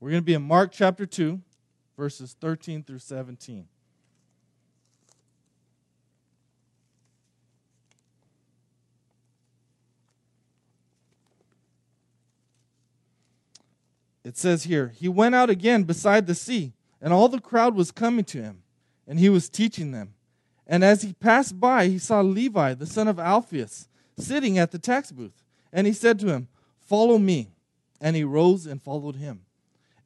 We're going to be in Mark chapter 2, verses 13 through 17. It says here, He went out again beside the sea, and all the crowd was coming to him, and he was teaching them. And as he passed by, he saw Levi, the son of Alphaeus, sitting at the tax booth. And he said to him, Follow me. And he rose and followed him.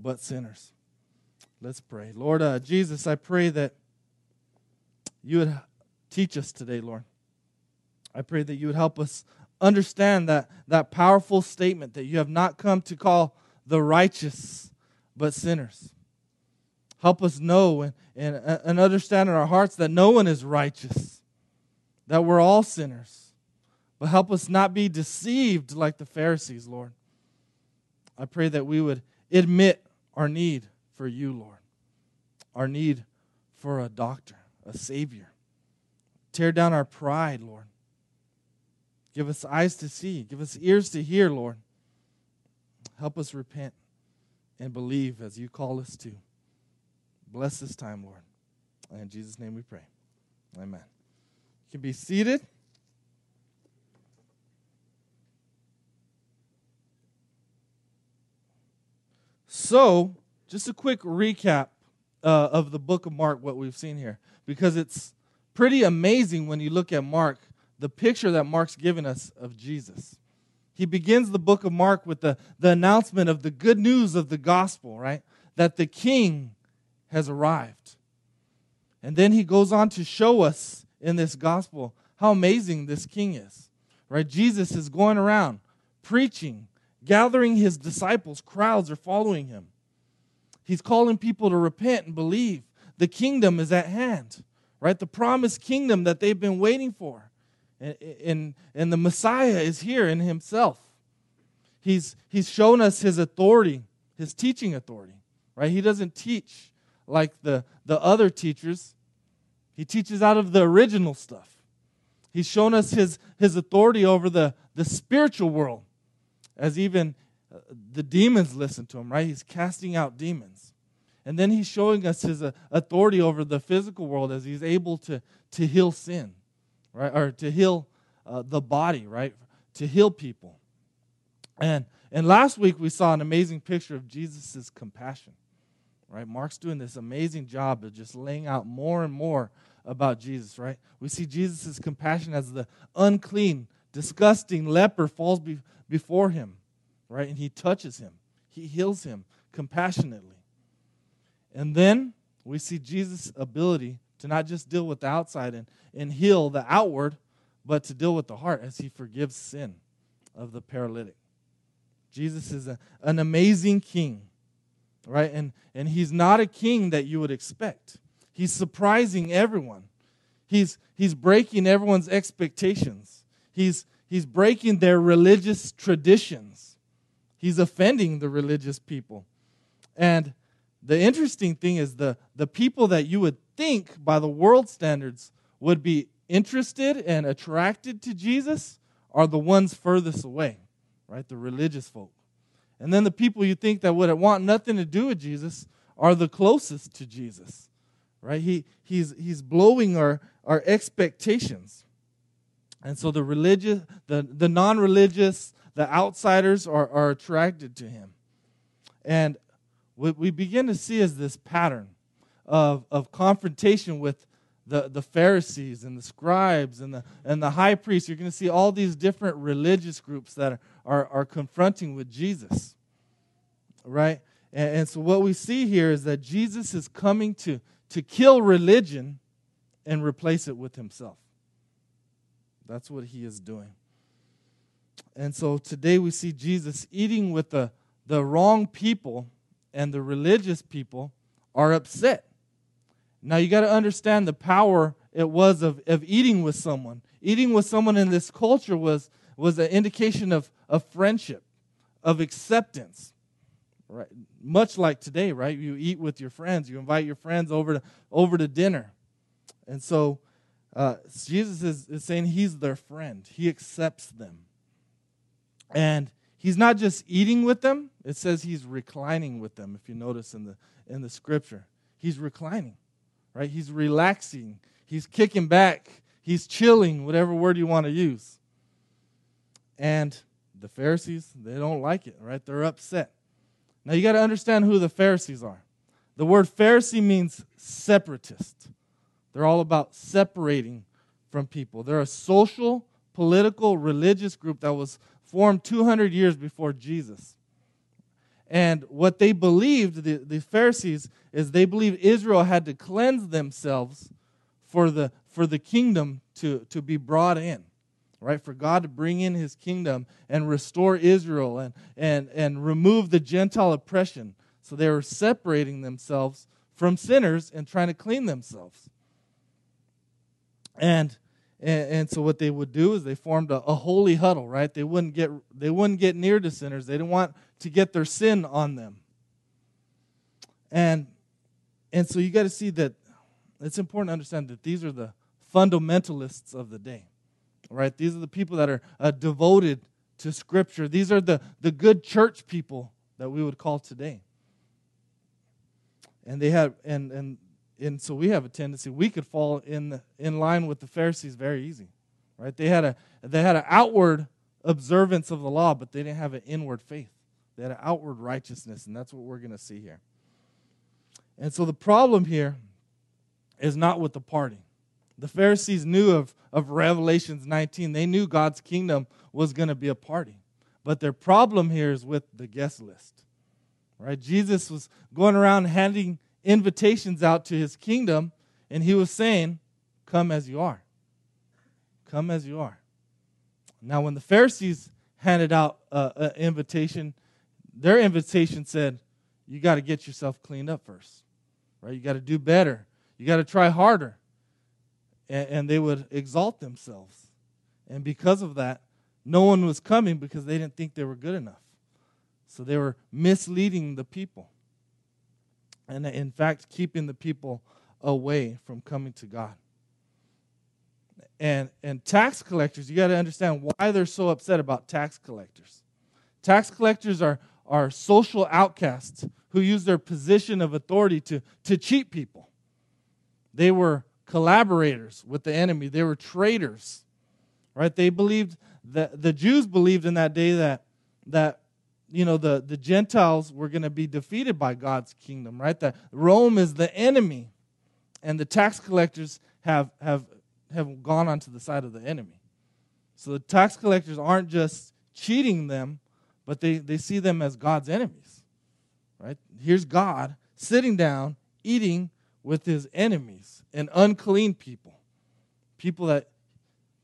but sinners. Let's pray. Lord uh, Jesus, I pray that you would teach us today, Lord. I pray that you would help us understand that, that powerful statement that you have not come to call the righteous, but sinners. Help us know and, and, and understand in our hearts that no one is righteous, that we're all sinners. But help us not be deceived like the Pharisees, Lord. I pray that we would admit our need for you, Lord, our need for a doctor, a Savior. Tear down our pride, Lord. Give us eyes to see, give us ears to hear, Lord. Help us repent and believe as you call us to. Bless this time, Lord. In Jesus' name we pray. Amen. You can be seated. So, just a quick recap uh, of the book of Mark, what we've seen here, because it's pretty amazing when you look at Mark, the picture that Mark's given us of Jesus. He begins the book of Mark with the, the announcement of the good news of the gospel, right? That the king has arrived. And then he goes on to show us in this gospel how amazing this king is, right? Jesus is going around preaching, gathering his disciples, crowds are following him. He's calling people to repent and believe. The kingdom is at hand, right? The promised kingdom that they've been waiting for. And, and, and the Messiah is here in himself. He's, he's shown us his authority, his teaching authority, right? He doesn't teach like the, the other teachers, he teaches out of the original stuff. He's shown us his, his authority over the, the spiritual world, as even uh, the demons listen to him, right? He's casting out demons. And then he's showing us his uh, authority over the physical world as he's able to, to heal sin right? Or to heal uh, the body, right? To heal people. And and last week we saw an amazing picture of Jesus' compassion. Right? Mark's doing this amazing job of just laying out more and more about Jesus, right? We see Jesus' compassion as the unclean, disgusting leper falls be- before him, right? And he touches him. He heals him compassionately. And then we see Jesus' ability to not just deal with the outside and, and heal the outward, but to deal with the heart as he forgives sin of the paralytic. Jesus is a, an amazing king, right? And, and he's not a king that you would expect. He's surprising everyone. He's, he's breaking everyone's expectations. He's, he's breaking their religious traditions. He's offending the religious people. And the interesting thing is the, the people that you would think by the world standards would be interested and attracted to Jesus are the ones furthest away, right? The religious folk. And then the people you think that would want nothing to do with Jesus are the closest to Jesus, right? He, he's, he's blowing our, our expectations. And so the religious, the, the non-religious, the outsiders are, are attracted to him. And what we begin to see is this pattern of, of confrontation with the, the Pharisees and the scribes and the, and the high priests. You're going to see all these different religious groups that are, are, are confronting with Jesus. Right? And, and so what we see here is that Jesus is coming to, to kill religion and replace it with himself. That's what he is doing. And so today we see Jesus eating with the, the wrong people and the religious people are upset. Now you got to understand the power it was of, of eating with someone. Eating with someone in this culture was, was an indication of, of friendship, of acceptance. Right? Much like today, right? You eat with your friends, you invite your friends over to, over to dinner. And so uh, Jesus is, is saying he's their friend, he accepts them. And he's not just eating with them, it says he's reclining with them, if you notice in the, in the scripture. He's reclining, right? He's relaxing, he's kicking back, he's chilling, whatever word you want to use. And the Pharisees, they don't like it, right? They're upset. Now you got to understand who the Pharisees are. The word Pharisee means separatist. They're all about separating from people. They're a social, political, religious group that was formed 200 years before Jesus. And what they believed, the, the Pharisees, is they believed Israel had to cleanse themselves for the, for the kingdom to, to be brought in, right? For God to bring in his kingdom and restore Israel and, and, and remove the Gentile oppression. So they were separating themselves from sinners and trying to clean themselves. And and, and, so what they would do is they formed a, a, holy huddle, right? They wouldn't get they wouldn't get near to sinners. They didn't want to get their sin on them. And and so you got to see that it's important to understand that these are the fundamentalists of the day, right? These are the people that are uh, devoted to Scripture. These are the the good church people that we would call today. And they had and and and so we have a tendency we could fall in in line with the Pharisees very easy, right? They had a they had an outward observance of the law, but they didn't have an inward faith. They had an outward righteousness, and that's what we're going to see here. And so the problem here is not with the party. The Pharisees knew of, of Revelations 19. They knew God's kingdom was going to be a party. But their problem here is with the guest list. Right? Jesus was going around handing invitations out to his kingdom, and he was saying, Come as you are. Come as you are. Now, when the Pharisees handed out uh, an invitation, their invitation said, You got to get yourself cleaned up first, right? You got to do better. You got to try harder. And, and they would exalt themselves. And because of that, no one was coming because they didn't think they were good enough. So they were misleading the people and in fact keeping the people away from coming to God. And and tax collectors, you got to understand why they're so upset about tax collectors. Tax collectors are are social outcasts who use their position of authority to, to cheat people. They were collaborators with the enemy. They were traitors. Right? They believed that the Jews believed in that day that that you know the, the gentiles were going to be defeated by god's kingdom right? That rome is the enemy and the tax collectors have have have gone onto the side of the enemy. So the tax collectors aren't just cheating them but they, they see them as god's enemies right? Here's god sitting down eating with his enemies and unclean people. People that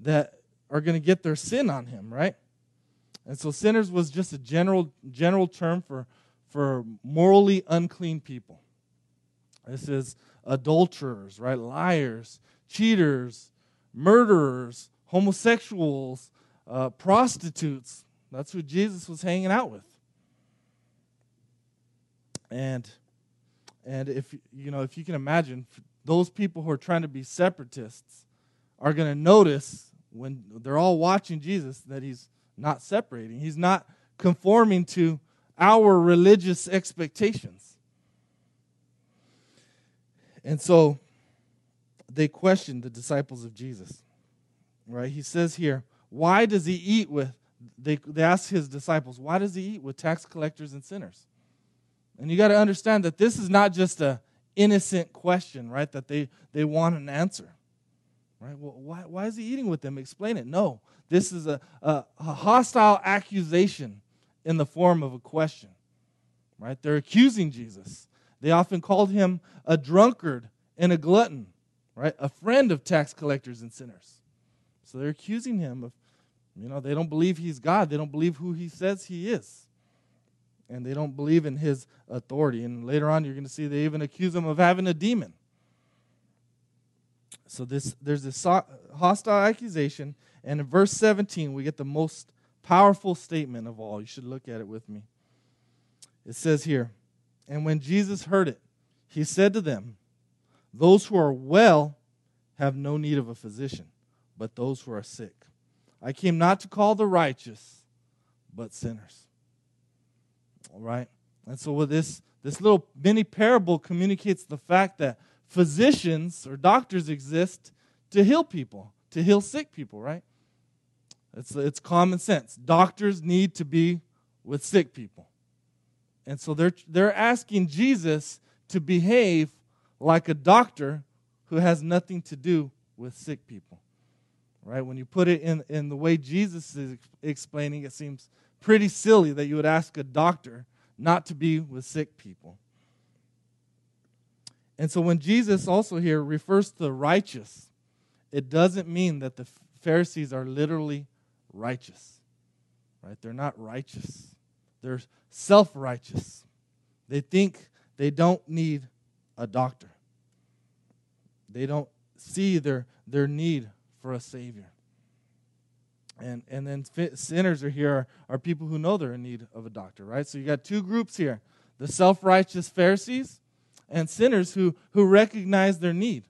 that are going to get their sin on him right and so sinners was just a general general term for for morally unclean people. This is adulterers, right? Liars, cheaters, murderers, homosexuals, uh, prostitutes. That's who Jesus was hanging out with. And and if you know if you can imagine those people who are trying to be separatists are going to notice when they're all watching Jesus that he's not separating. He's not conforming to our religious expectations. And so they questioned the disciples of Jesus. Right? He says here, why does he eat with they, they ask his disciples, why does he eat with tax collectors and sinners? And you got to understand that this is not just a innocent question, right? That they, they want an answer. Right? Well, why, why is he eating with them? Explain it. No. This is a, a, a hostile accusation in the form of a question. Right? They're accusing Jesus. They often called him a drunkard and a glutton, right? A friend of tax collectors and sinners. So they're accusing him of, you know, they don't believe he's God. They don't believe who he says he is. and they don't believe in his authority. And later on, you're going to see they even accuse him of having a demon. So this there's this hostile accusation, and in verse 17 we get the most powerful statement of all. You should look at it with me. It says here, and when Jesus heard it, he said to them, "Those who are well have no need of a physician, but those who are sick. I came not to call the righteous, but sinners." All right? And so with this this little mini parable communicates the fact that physicians or doctors exist to heal people, to heal sick people, right? It's, it's common sense. Doctors need to be with sick people. And so they're, they're asking Jesus to behave like a doctor who has nothing to do with sick people. Right? When you put it in, in the way Jesus is explaining, it seems pretty silly that you would ask a doctor not to be with sick people. And so when Jesus also here refers to righteous, it doesn't mean that the Pharisees are literally righteous. Right? They're not righteous. They're self-righteous. They think they don't need a doctor. They don't see their, their need for a savior. And, and then sinners are here are, are people who know they're in need of a doctor, right? So you got two groups here the self righteous Pharisees and sinners who, who recognize their need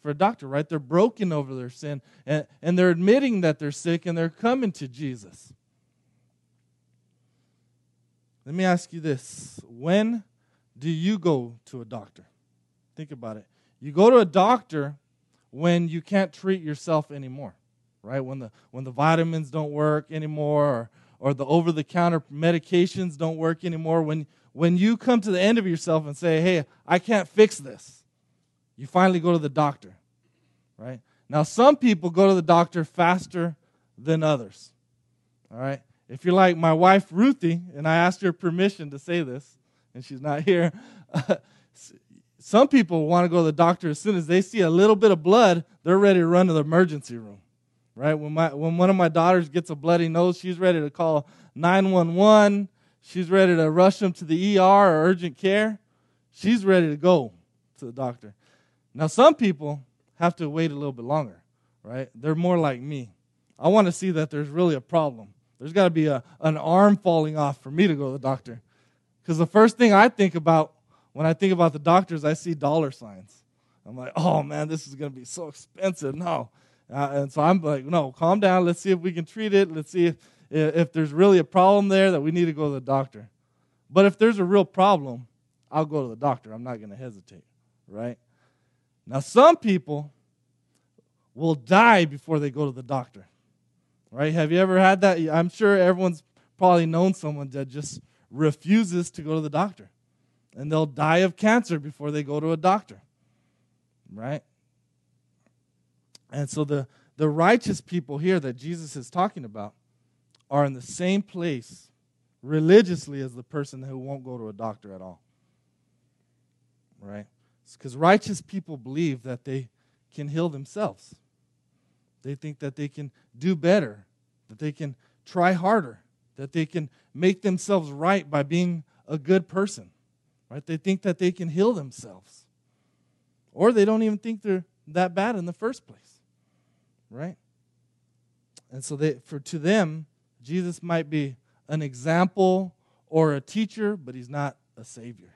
for a doctor, right? They're broken over their sin and, and they're admitting that they're sick and they're coming to Jesus. Let me ask you this when do you go to a doctor? Think about it. You go to a doctor when you can't treat yourself anymore, right? When the, when the vitamins don't work anymore or, or the over the counter medications don't work anymore, when, when you come to the end of yourself and say, hey, I can't fix this, you finally go to the doctor, right? Now, some people go to the doctor faster than others, all right? If you're like my wife, Ruthie, and I asked her permission to say this, and she's not here, some people want to go to the doctor as soon as they see a little bit of blood, they're ready to run to the emergency room, right? When, my, when one of my daughters gets a bloody nose, she's ready to call 911 She's ready to rush him to the ER or urgent care. She's ready to go to the doctor. Now, some people have to wait a little bit longer, right? They're more like me. I want to see that there's really a problem. There's got to be a, an arm falling off for me to go to the doctor. Because the first thing I think about when I think about the doctors, I see dollar signs. I'm like, oh man, this is going to be so expensive. No. Uh, and so I'm like, no, calm down. Let's see if we can treat it. Let's see if if there's really a problem there that we need to go to the doctor. But if there's a real problem, I'll go to the doctor. I'm not going to hesitate, right? Now, some people will die before they go to the doctor, right? Have you ever had that? I'm sure everyone's probably known someone that just refuses to go to the doctor. And they'll die of cancer before they go to a doctor, right? And so the, the righteous people here that Jesus is talking about, are in the same place religiously as the person who won't go to a doctor at all. Right? Because righteous people believe that they can heal themselves. They think that they can do better, that they can try harder, that they can make themselves right by being a good person. Right? They think that they can heal themselves. Or they don't even think they're that bad in the first place. Right? And so they for to them, Jesus might be an example or a teacher, but he's not a savior.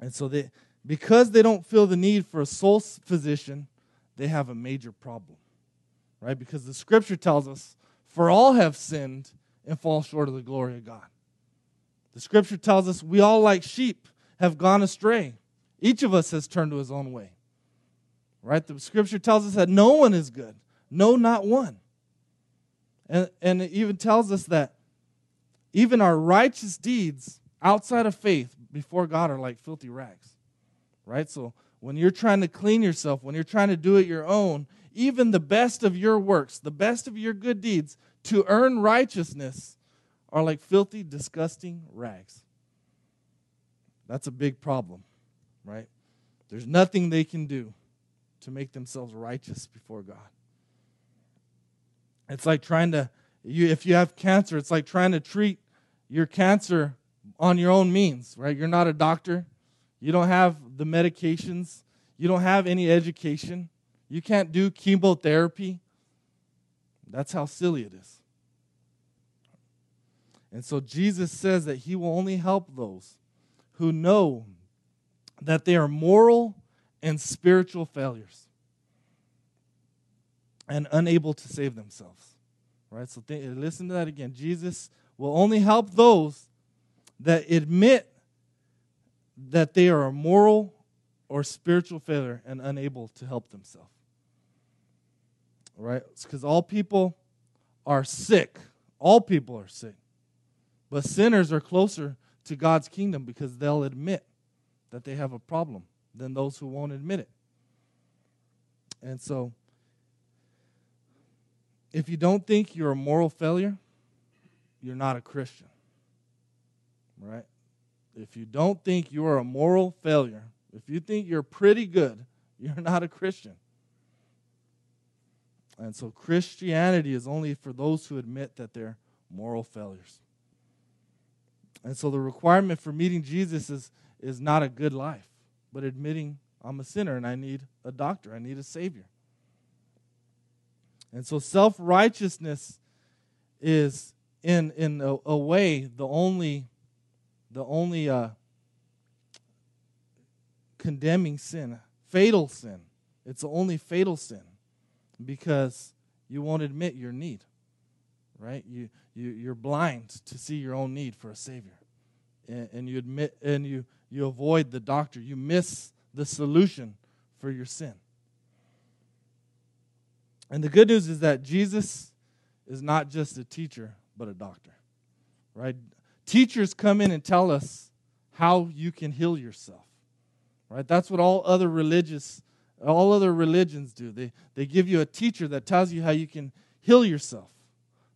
And so they because they don't feel the need for a soul physician, they have a major problem. Right? Because the scripture tells us, for all have sinned and fall short of the glory of God. The scripture tells us we all like sheep have gone astray. Each of us has turned to his own way. Right? The scripture tells us that no one is good. No, not one. And, and it even tells us that even our righteous deeds outside of faith before God are like filthy rags. Right? So when you're trying to clean yourself, when you're trying to do it your own, even the best of your works, the best of your good deeds to earn righteousness are like filthy, disgusting rags. That's a big problem, right? There's nothing they can do to make themselves righteous before God. It's like trying to, you, if you have cancer, it's like trying to treat your cancer on your own means, right? You're not a doctor. You don't have the medications. You don't have any education. You can't do chemotherapy. That's how silly it is. And so Jesus says that he will only help those who know that they are moral and spiritual failures and unable to save themselves. Right? So th- listen to that again. Jesus will only help those that admit that they are a moral or spiritual failure and unable to help themselves. Right? Because all people are sick. All people are sick. But sinners are closer to God's kingdom because they'll admit that they have a problem than those who won't admit it. And so, if you don't think you're a moral failure, you're not a Christian. Right? If you don't think you are a moral failure, if you think you're pretty good, you're not a Christian. And so Christianity is only for those who admit that they're moral failures. And so the requirement for meeting Jesus is, is not a good life, but admitting I'm a sinner and I need a doctor, I need a Savior. And so self righteousness is, in, in a, a, way, the only, the only uh, condemning sin, fatal sin. It's the only fatal sin because you won't admit your need, right? You, you, you're blind to see your own need for a Savior. And, and you admit and you, you avoid the doctor. You miss the solution for your sin. And the good news is that Jesus is not just a teacher, but a doctor, right? Teachers come in and tell us how you can heal yourself, right? That's what all other religious, all other religions do. They, they give you a teacher that tells you how you can heal yourself.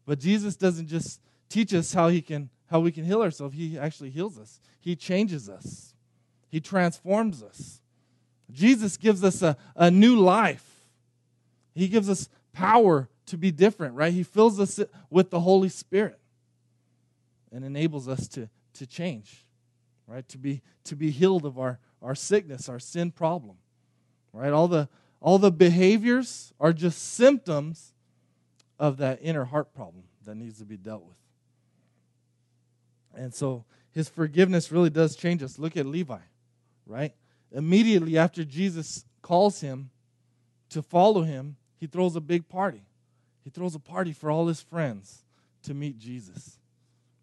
But Jesus doesn't just teach us how he can how we can heal ourselves. He actually heals us. He changes us. He transforms us. Jesus gives us a, a new life. He gives us power to be different, right? He fills us with the Holy Spirit and enables us to, to change, right? To be, to be healed of our, our sickness, our sin problem, right? All the, all the behaviors are just symptoms of that inner heart problem that needs to be dealt with. And so his forgiveness really does change us. Look at Levi, right? Immediately after Jesus calls him to follow him, he throws a big party. He throws a party for all his friends to meet Jesus,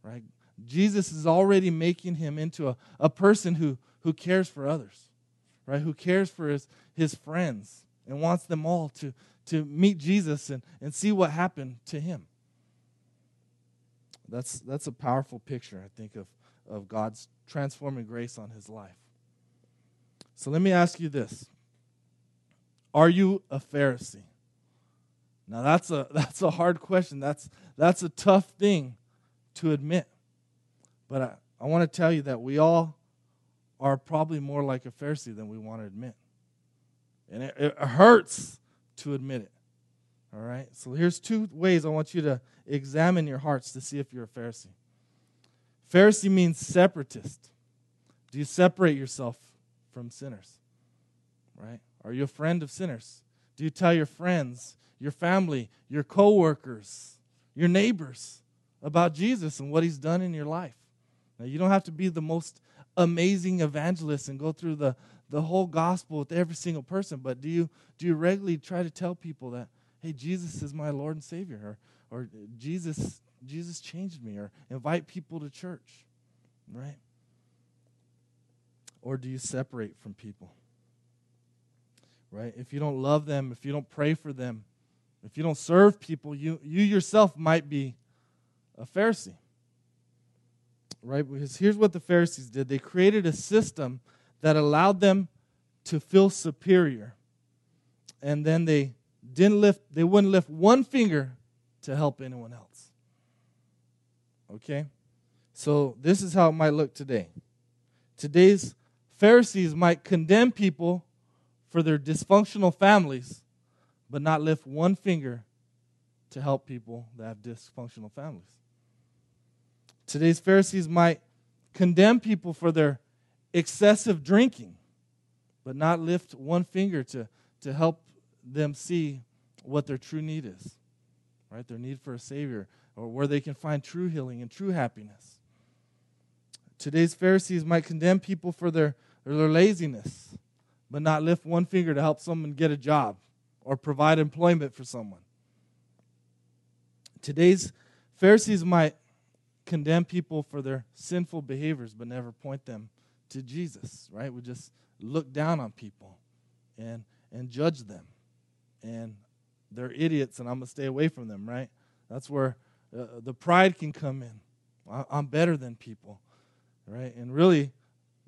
right? Jesus is already making him into a, a person who, who cares for others, right? Who cares for his, his friends and wants them all to, to meet Jesus and, and see what happened to him. That's, that's a powerful picture, I think, of, of God's transforming grace on his life. So let me ask you this Are you a Pharisee? Now that's a that's a hard question. That's that's a tough thing to admit. But I, I want to tell you that we all are probably more like a Pharisee than we want to admit. And it, it hurts to admit it. All right? So here's two ways I want you to examine your hearts to see if you're a Pharisee. Pharisee means separatist. Do you separate yourself from sinners? Right? Are you a friend of sinners? Do you tell your friends, your family, your coworkers, your neighbors about Jesus and what he's done in your life? Now, you don't have to be the most amazing evangelist and go through the, the whole gospel with every single person, but do you, do you regularly try to tell people that, hey, Jesus is my Lord and Savior, or, or Jesus, Jesus changed me, or invite people to church, right? Or do you separate from people? Right? If you don't love them, if you don't pray for them, if you don't serve people, you, you yourself might be a Pharisee. Right? Because here's what the Pharisees did they created a system that allowed them to feel superior. And then they didn't lift, they wouldn't lift one finger to help anyone else. Okay? So this is how it might look today. Today's Pharisees might condemn people for their dysfunctional families, but not lift one finger to help people that have dysfunctional families. Today's Pharisees might condemn people for their excessive drinking, but not lift one finger to, to help them see what their true need is, right? Their need for a Savior, or where they can find true healing and true happiness. Today's Pharisees might condemn people for their, their laziness, but not lift one finger to help someone get a job or provide employment for someone. Today's Pharisees might condemn people for their sinful behaviors, but never point them to Jesus, right? We just look down on people and and judge them. And they're idiots and I'm going to stay away from them, right? That's where uh, the pride can come in. I, I'm better than people, right? And really,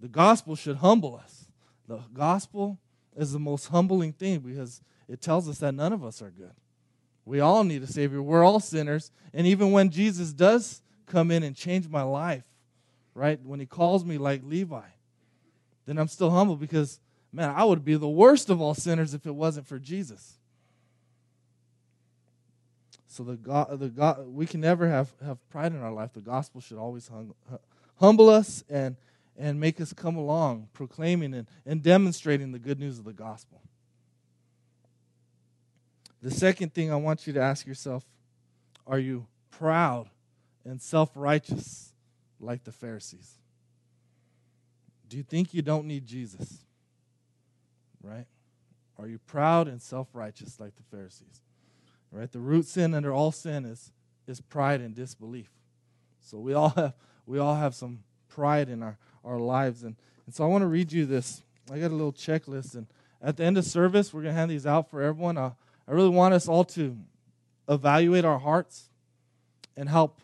the gospel should humble us. The gospel is the most humbling thing because it tells us that none of us are good. We all need a Savior. We're all sinners. And even when Jesus does come in and change my life, right, when He calls me like Levi, then I'm still humble because, man, I would be the worst of all sinners if it wasn't for Jesus. So the God, the God, we can never have, have pride in our life. The gospel should always hum, humble us and and make us come along, proclaiming and, and demonstrating the good news of the gospel. The second thing I want you to ask yourself are you proud and self righteous like the Pharisees? Do you think you don't need Jesus? Right? Are you proud and self righteous like the Pharisees? Right? The root sin under all sin is, is pride and disbelief. So we all have we all have some pride in our, our lives. And, and so I want to read you this. I got a little checklist and at the end of service, we're gonna hand these out for everyone. Uh, I really want us all to evaluate our hearts and help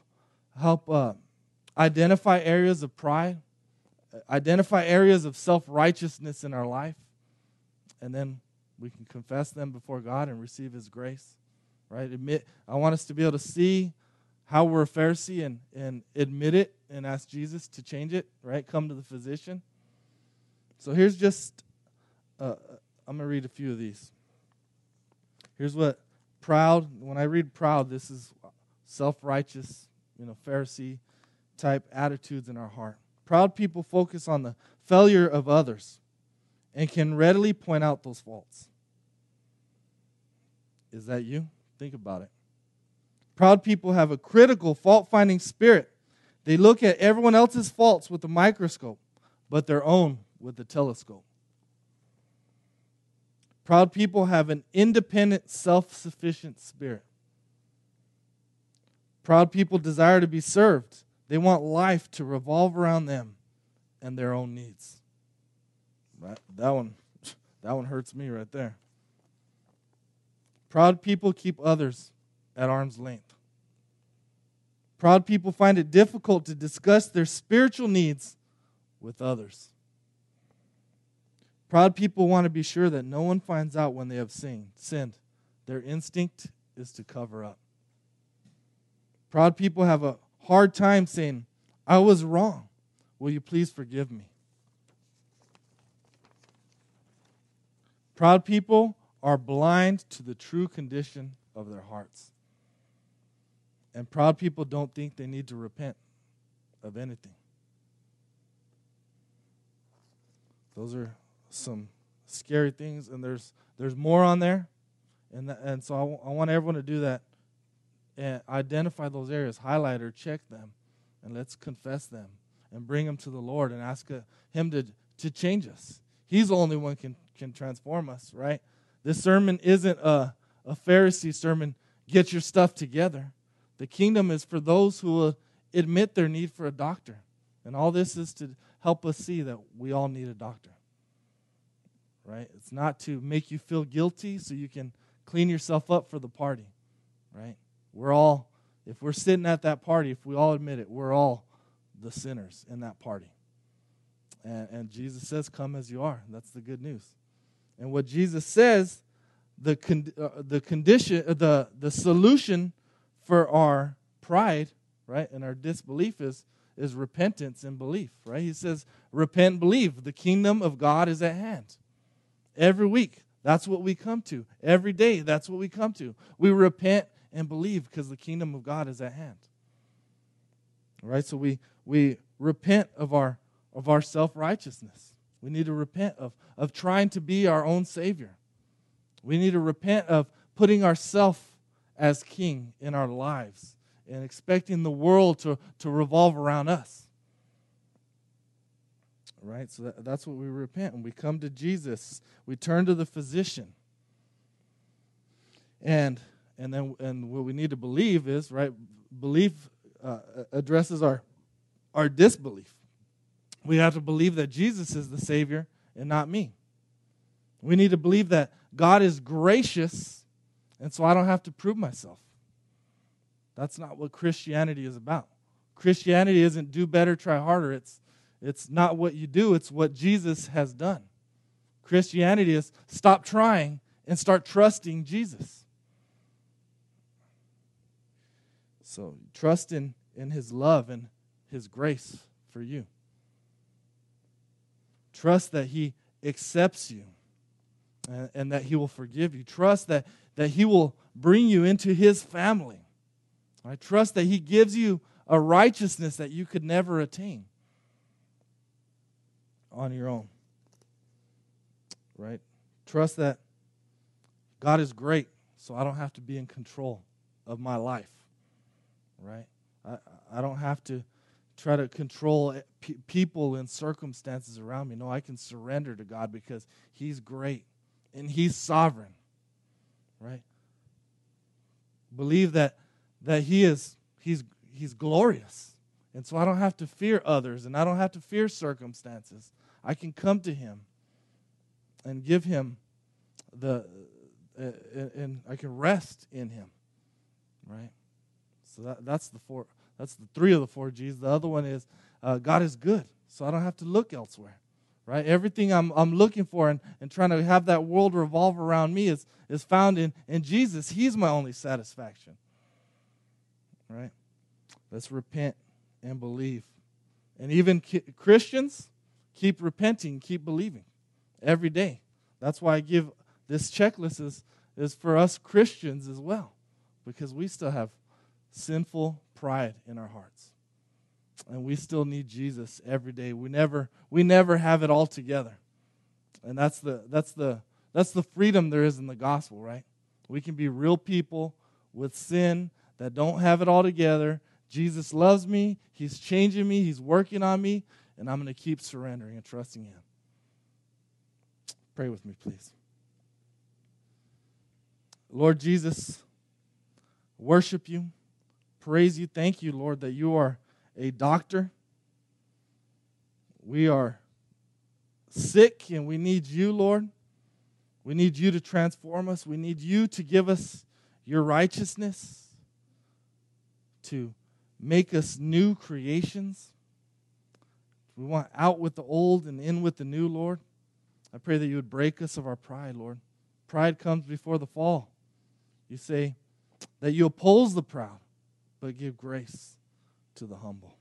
help uh, identify areas of pride identify areas of self righteousness in our life, and then we can confess them before God and receive His grace. Right? Admit. I want us to be able to see how we're a Pharisee and, and admit it and ask Jesus to change it. Right? Come to the physician. So here's just. Uh, I'm gonna read a few of these. Here's what proud. When I read proud, this is self righteous, you know, Pharisee type attitudes in our heart. Proud people focus on the failure of others and can readily point out those faults. Is that you? Think about it. Proud people have a critical fault finding spirit. They look at everyone else's faults with a microscope, but their own with a telescope. Proud people have an independent, self sufficient spirit. Proud people desire to be served they want life to revolve around them and their own needs. That, that one that one hurts me right there. Proud people keep others at arm's length. Proud people find it difficult to discuss their spiritual needs with others. Proud people want to be sure that no one finds out when they have sinned. Their instinct is to cover up. Proud people have a hard time saying, I was wrong. Will you please forgive me? Proud people are blind to the true condition of their hearts. And proud people don't think they need to repent of anything. Those are some scary things, and there's there's more on there, and and so I, w- I want everyone to do that and identify those areas, highlight or check them, and let's confess them and bring them to the Lord and ask uh, Him to, to change us. He's the only one can can transform us, right? This sermon isn't a, a Pharisee sermon, get your stuff together. The kingdom is for those who will admit their need for a doctor. And all this is to help us see that we all need a doctor. Right? It's not to make you feel guilty so you can clean yourself up for the party. Right? We're all, if we're sitting at that party, if we all admit it, we're all the sinners in that party. And, and Jesus says, Come as you are. That's the good news. And what Jesus says, the, con- uh, the condition, uh, the, the solution for our pride, right, and our disbelief is, is repentance and belief, right? He says, Repent, believe. The kingdom of God is at hand. Every week, that's what we come to. Every day, that's what we come to. We repent and believe because the kingdom of God is at hand. All right, so we we repent of our of our self-righteousness. We need to repent of, of trying to be our own savior. We need to repent of putting ourselves as king in our lives and expecting the world to, to revolve around us. Right? So that, that's what we repent. When we come to Jesus, we turn to the physician. And and then and what we need to believe is, right, belief uh, addresses our our disbelief. We have to believe that Jesus is the Savior and not me. We need to believe that God is gracious, and so I don't have to prove myself. That's not what Christianity is about. Christianity isn't do better, try harder. It's, it's not what you do, it's what Jesus has done. Christianity is stop trying and start trusting Jesus. So trust in, in his love and his grace for you. Trust that He accepts you and, and, that He will forgive you. Trust that, that He will bring you into His family. I trust that He gives you a righteousness that you could never attain on your own. Right? Trust that God is great, so I don't have to be in control of my life. Right? I, I don't have to try to control eh, p- people and circumstances around me. No, I can surrender to God because He's great and He's sovereign. Right? Believe that that He is He's He's glorious. And so I don't have to fear others and I don't have to fear circumstances. I can come to Him and give Him the uh, and I can rest in Him. Right? So that, that's the four that's the three of the four G's. The other one is uh, God is good, so I don't have to look elsewhere. Right? Everything I'm, I'm looking for and, and trying to have that world revolve around me is, is found in, in Jesus. He's my only satisfaction. Right? Let's repent and believe. And even ki- Christians, keep repenting, keep believing every day. That's why I give this checklist is, is for us Christians as well, because we still have sinful pride in our hearts. And we still need Jesus every day. We never we never have it all together. And that's the that's the that's the freedom there is in the gospel, right? We can be real people with sin that don't have it all together. Jesus loves me, he's changing me, he's working on me, and I'm going to keep surrendering and trusting him. Pray with me, please. Lord Jesus, worship you praise you. Thank you, Lord, that you are a doctor. We are sick and we need you, Lord. We need you to transform us. We need you to give us your righteousness, to make us new creations. We want out with the old and in with the new, Lord. I pray that you would break us of our pride, Lord. Pride comes before the fall. You say that you oppose the proud, but give grace to the humble.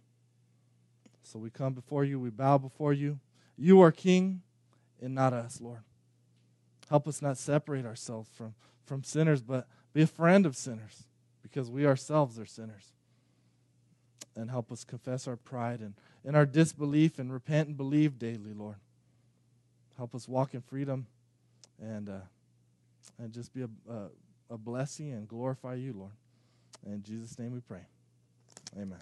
So we come before you, we bow before you. You are King and not us, Lord. Help us not separate ourselves from, from sinners, but be a friend of sinners because we ourselves are sinners. And help us confess our pride and, and our disbelief and repent and believe daily, Lord. Help us walk in freedom and, uh, and just be a, a, a blessing and glorify you, Lord. In Jesus' name we pray. Amen.